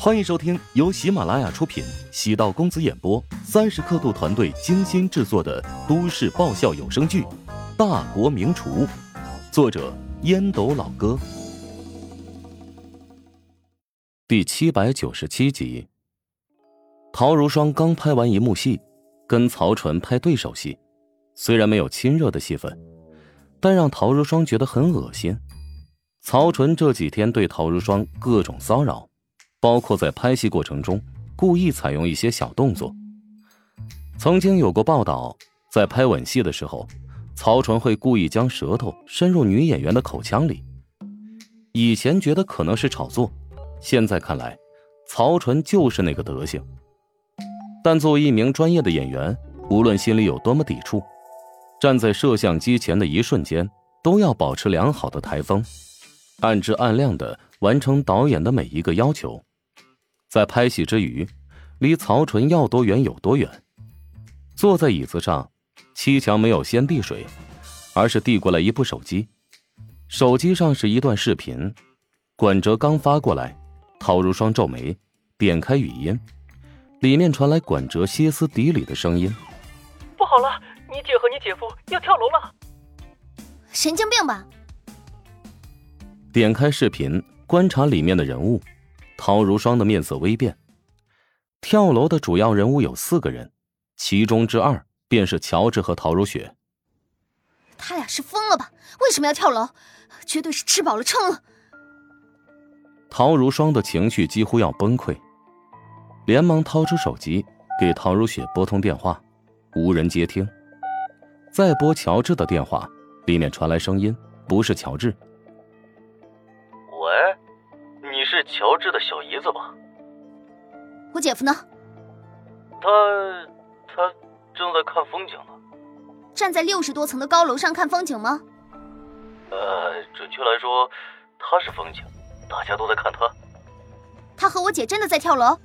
欢迎收听由喜马拉雅出品、喜道公子演播、三十刻度团队精心制作的都市爆笑有声剧《大国名厨》，作者烟斗老哥，第七百九十七集。陶如霜刚拍完一幕戏，跟曹纯拍对手戏，虽然没有亲热的戏份，但让陶如霜觉得很恶心。曹纯这几天对陶如霜各种骚扰。包括在拍戏过程中故意采用一些小动作。曾经有过报道，在拍吻戏的时候，曹纯会故意将舌头伸入女演员的口腔里。以前觉得可能是炒作，现在看来，曹纯就是那个德行。但作为一名专业的演员，无论心里有多么抵触，站在摄像机前的一瞬间，都要保持良好的台风，暗质暗亮的完成导演的每一个要求。在拍戏之余，离曹纯要多远有多远。坐在椅子上，七强没有先递水，而是递过来一部手机。手机上是一段视频，管哲刚发过来。陶如霜皱眉，点开语音，里面传来管哲歇斯底里的声音：“不好了，你姐和你姐夫要跳楼了！”神经病吧！点开视频，观察里面的人物。陶如霜的面色微变。跳楼的主要人物有四个人，其中之二便是乔治和陶如雪。他俩是疯了吧？为什么要跳楼？绝对是吃饱了撑了。陶如霜的情绪几乎要崩溃，连忙掏出手机给陶如雪拨通电话，无人接听。再拨乔治的电话，里面传来声音，不是乔治。乔治的小姨子吧？我姐夫呢？他他正在看风景呢。站在六十多层的高楼上看风景吗？呃，准确来说，他是风景，大家都在看他。他和我姐真的在跳楼？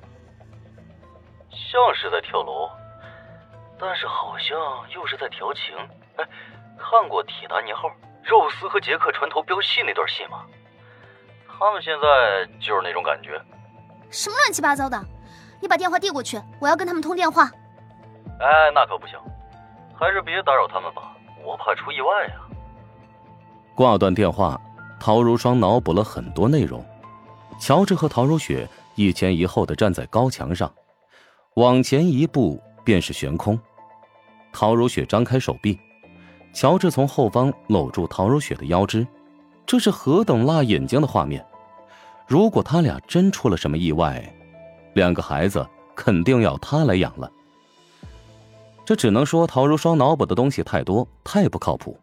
像是在跳楼，但是好像又是在调情。哎，看过《铁达尼号》肉丝和杰克船头飙戏那段戏吗？他们现在就是那种感觉，什么乱七八糟的！你把电话递过去，我要跟他们通电话。哎，那可不行，还是别打扰他们吧，我怕出意外呀。挂断电话，陶如霜脑补了很多内容。乔治和陶如雪一前一后的站在高墙上，往前一步便是悬空。陶如雪张开手臂，乔治从后方搂住陶如雪的腰肢。这是何等辣眼睛的画面！如果他俩真出了什么意外，两个孩子肯定要他来养了。这只能说陶如霜脑补的东西太多，太不靠谱。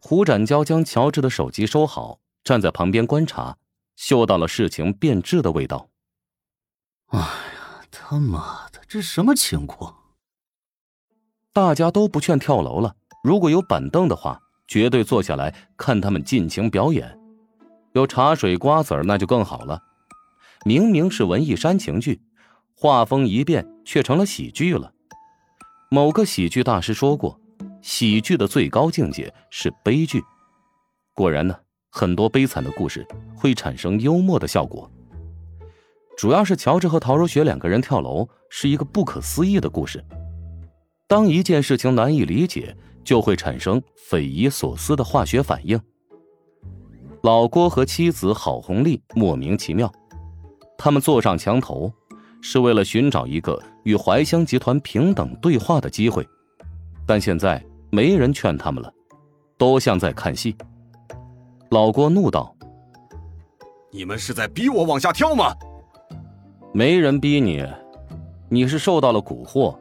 胡展娇将乔治的手机收好，站在旁边观察，嗅到了事情变质的味道。哎呀，他妈的，这什么情况？大家都不劝跳楼了，如果有板凳的话。绝对坐下来看他们尽情表演，有茶水瓜子儿那就更好了。明明是文艺煽情剧，画风一变却成了喜剧了。某个喜剧大师说过，喜剧的最高境界是悲剧。果然呢，很多悲惨的故事会产生幽默的效果。主要是乔治和陶如雪两个人跳楼是一个不可思议的故事。当一件事情难以理解。就会产生匪夷所思的化学反应。老郭和妻子郝红丽莫名其妙，他们坐上墙头，是为了寻找一个与怀香集团平等对话的机会，但现在没人劝他们了，都像在看戏。老郭怒道：“你们是在逼我往下跳吗？”没人逼你，你是受到了蛊惑。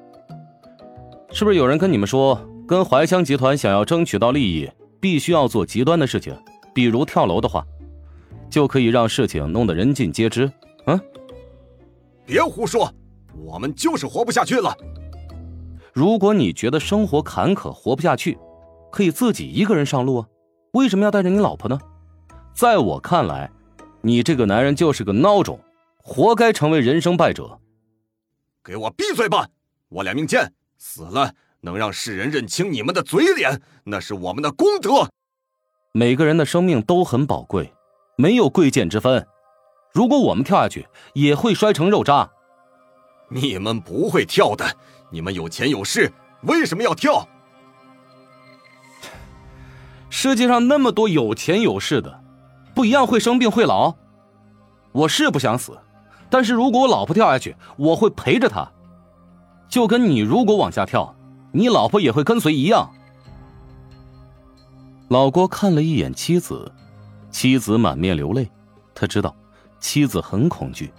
是不是有人跟你们说？跟怀香集团想要争取到利益，必须要做极端的事情，比如跳楼的话，就可以让事情弄得人尽皆知。嗯，别胡说，我们就是活不下去了。如果你觉得生活坎坷，活不下去，可以自己一个人上路啊，为什么要带着你老婆呢？在我看来，你这个男人就是个孬种，活该成为人生败者。给我闭嘴吧！我俩命贱，死了。能让世人认清你们的嘴脸，那是我们的功德。每个人的生命都很宝贵，没有贵贱之分。如果我们跳下去，也会摔成肉渣。你们不会跳的，你们有钱有势，为什么要跳？世界上那么多有钱有势的，不一样会生病会老。我是不想死，但是如果我老婆跳下去，我会陪着她，就跟你如果往下跳，你老婆也会跟随一样。老郭看了一眼妻子，妻子满面流泪，他知道妻子很恐惧，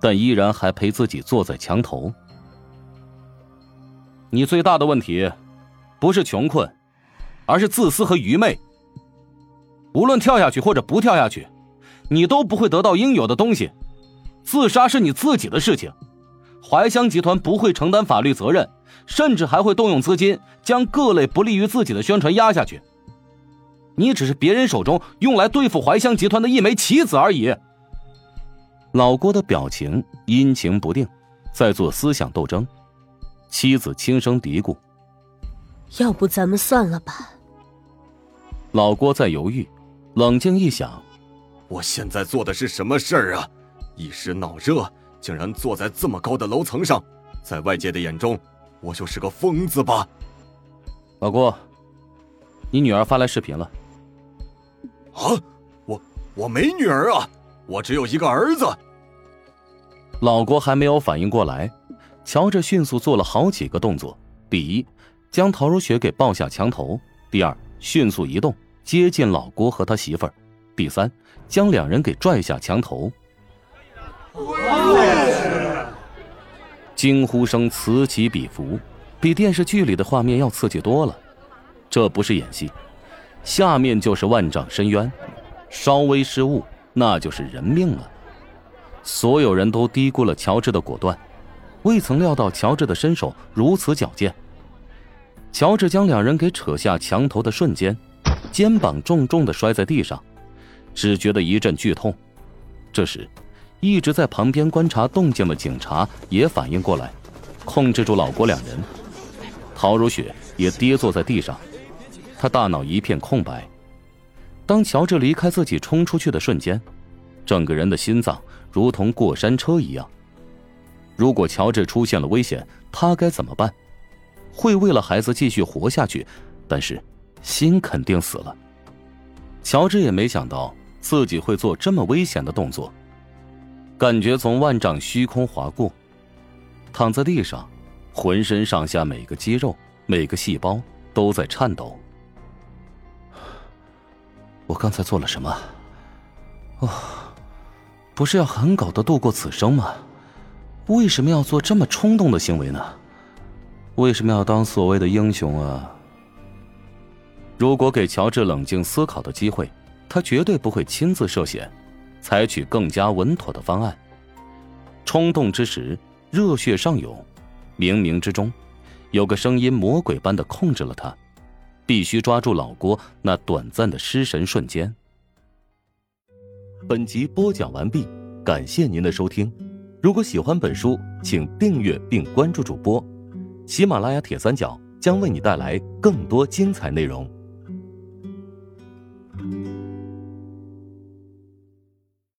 但依然还陪自己坐在墙头。你最大的问题，不是穷困。而是自私和愚昧。无论跳下去或者不跳下去，你都不会得到应有的东西。自杀是你自己的事情，怀香集团不会承担法律责任，甚至还会动用资金将各类不利于自己的宣传压下去。你只是别人手中用来对付怀香集团的一枚棋子而已。老郭的表情阴晴不定，在做思想斗争。妻子轻声嘀咕：“要不咱们算了吧。”老郭在犹豫，冷静一想，我现在做的是什么事儿啊？一时脑热，竟然坐在这么高的楼层上，在外界的眼中，我就是个疯子吧？老郭，你女儿发来视频了。啊，我我没女儿啊，我只有一个儿子。老郭还没有反应过来，乔治迅速做了好几个动作：第一，将陶如雪给抱下墙头；第二，迅速移动。接近老郭和他媳妇儿，第三，将两人给拽下墙头。惊呼声此起彼伏，比电视剧里的画面要刺激多了。这不是演戏，下面就是万丈深渊，稍微失误那就是人命了。所有人都低估了乔治的果断，未曾料到乔治的身手如此矫健。乔治将两人给扯下墙头的瞬间。肩膀重重的摔在地上，只觉得一阵剧痛。这时，一直在旁边观察动静的警察也反应过来，控制住老郭两人。陶如雪也跌坐在地上，他大脑一片空白。当乔治离开自己冲出去的瞬间，整个人的心脏如同过山车一样。如果乔治出现了危险，他该怎么办？会为了孩子继续活下去，但是。心肯定死了。乔治也没想到自己会做这么危险的动作，感觉从万丈虚空划过，躺在地上，浑身上下每个肌肉、每个细胞都在颤抖。我刚才做了什么？哦，不是要很狗的度过此生吗？为什么要做这么冲动的行为呢？为什么要当所谓的英雄啊？如果给乔治冷静思考的机会，他绝对不会亲自涉险，采取更加稳妥的方案。冲动之时，热血上涌，冥冥之中，有个声音魔鬼般的控制了他，必须抓住老郭那短暂的失神瞬间。本集播讲完毕，感谢您的收听。如果喜欢本书，请订阅并关注主播。喜马拉雅铁三角将为你带来更多精彩内容。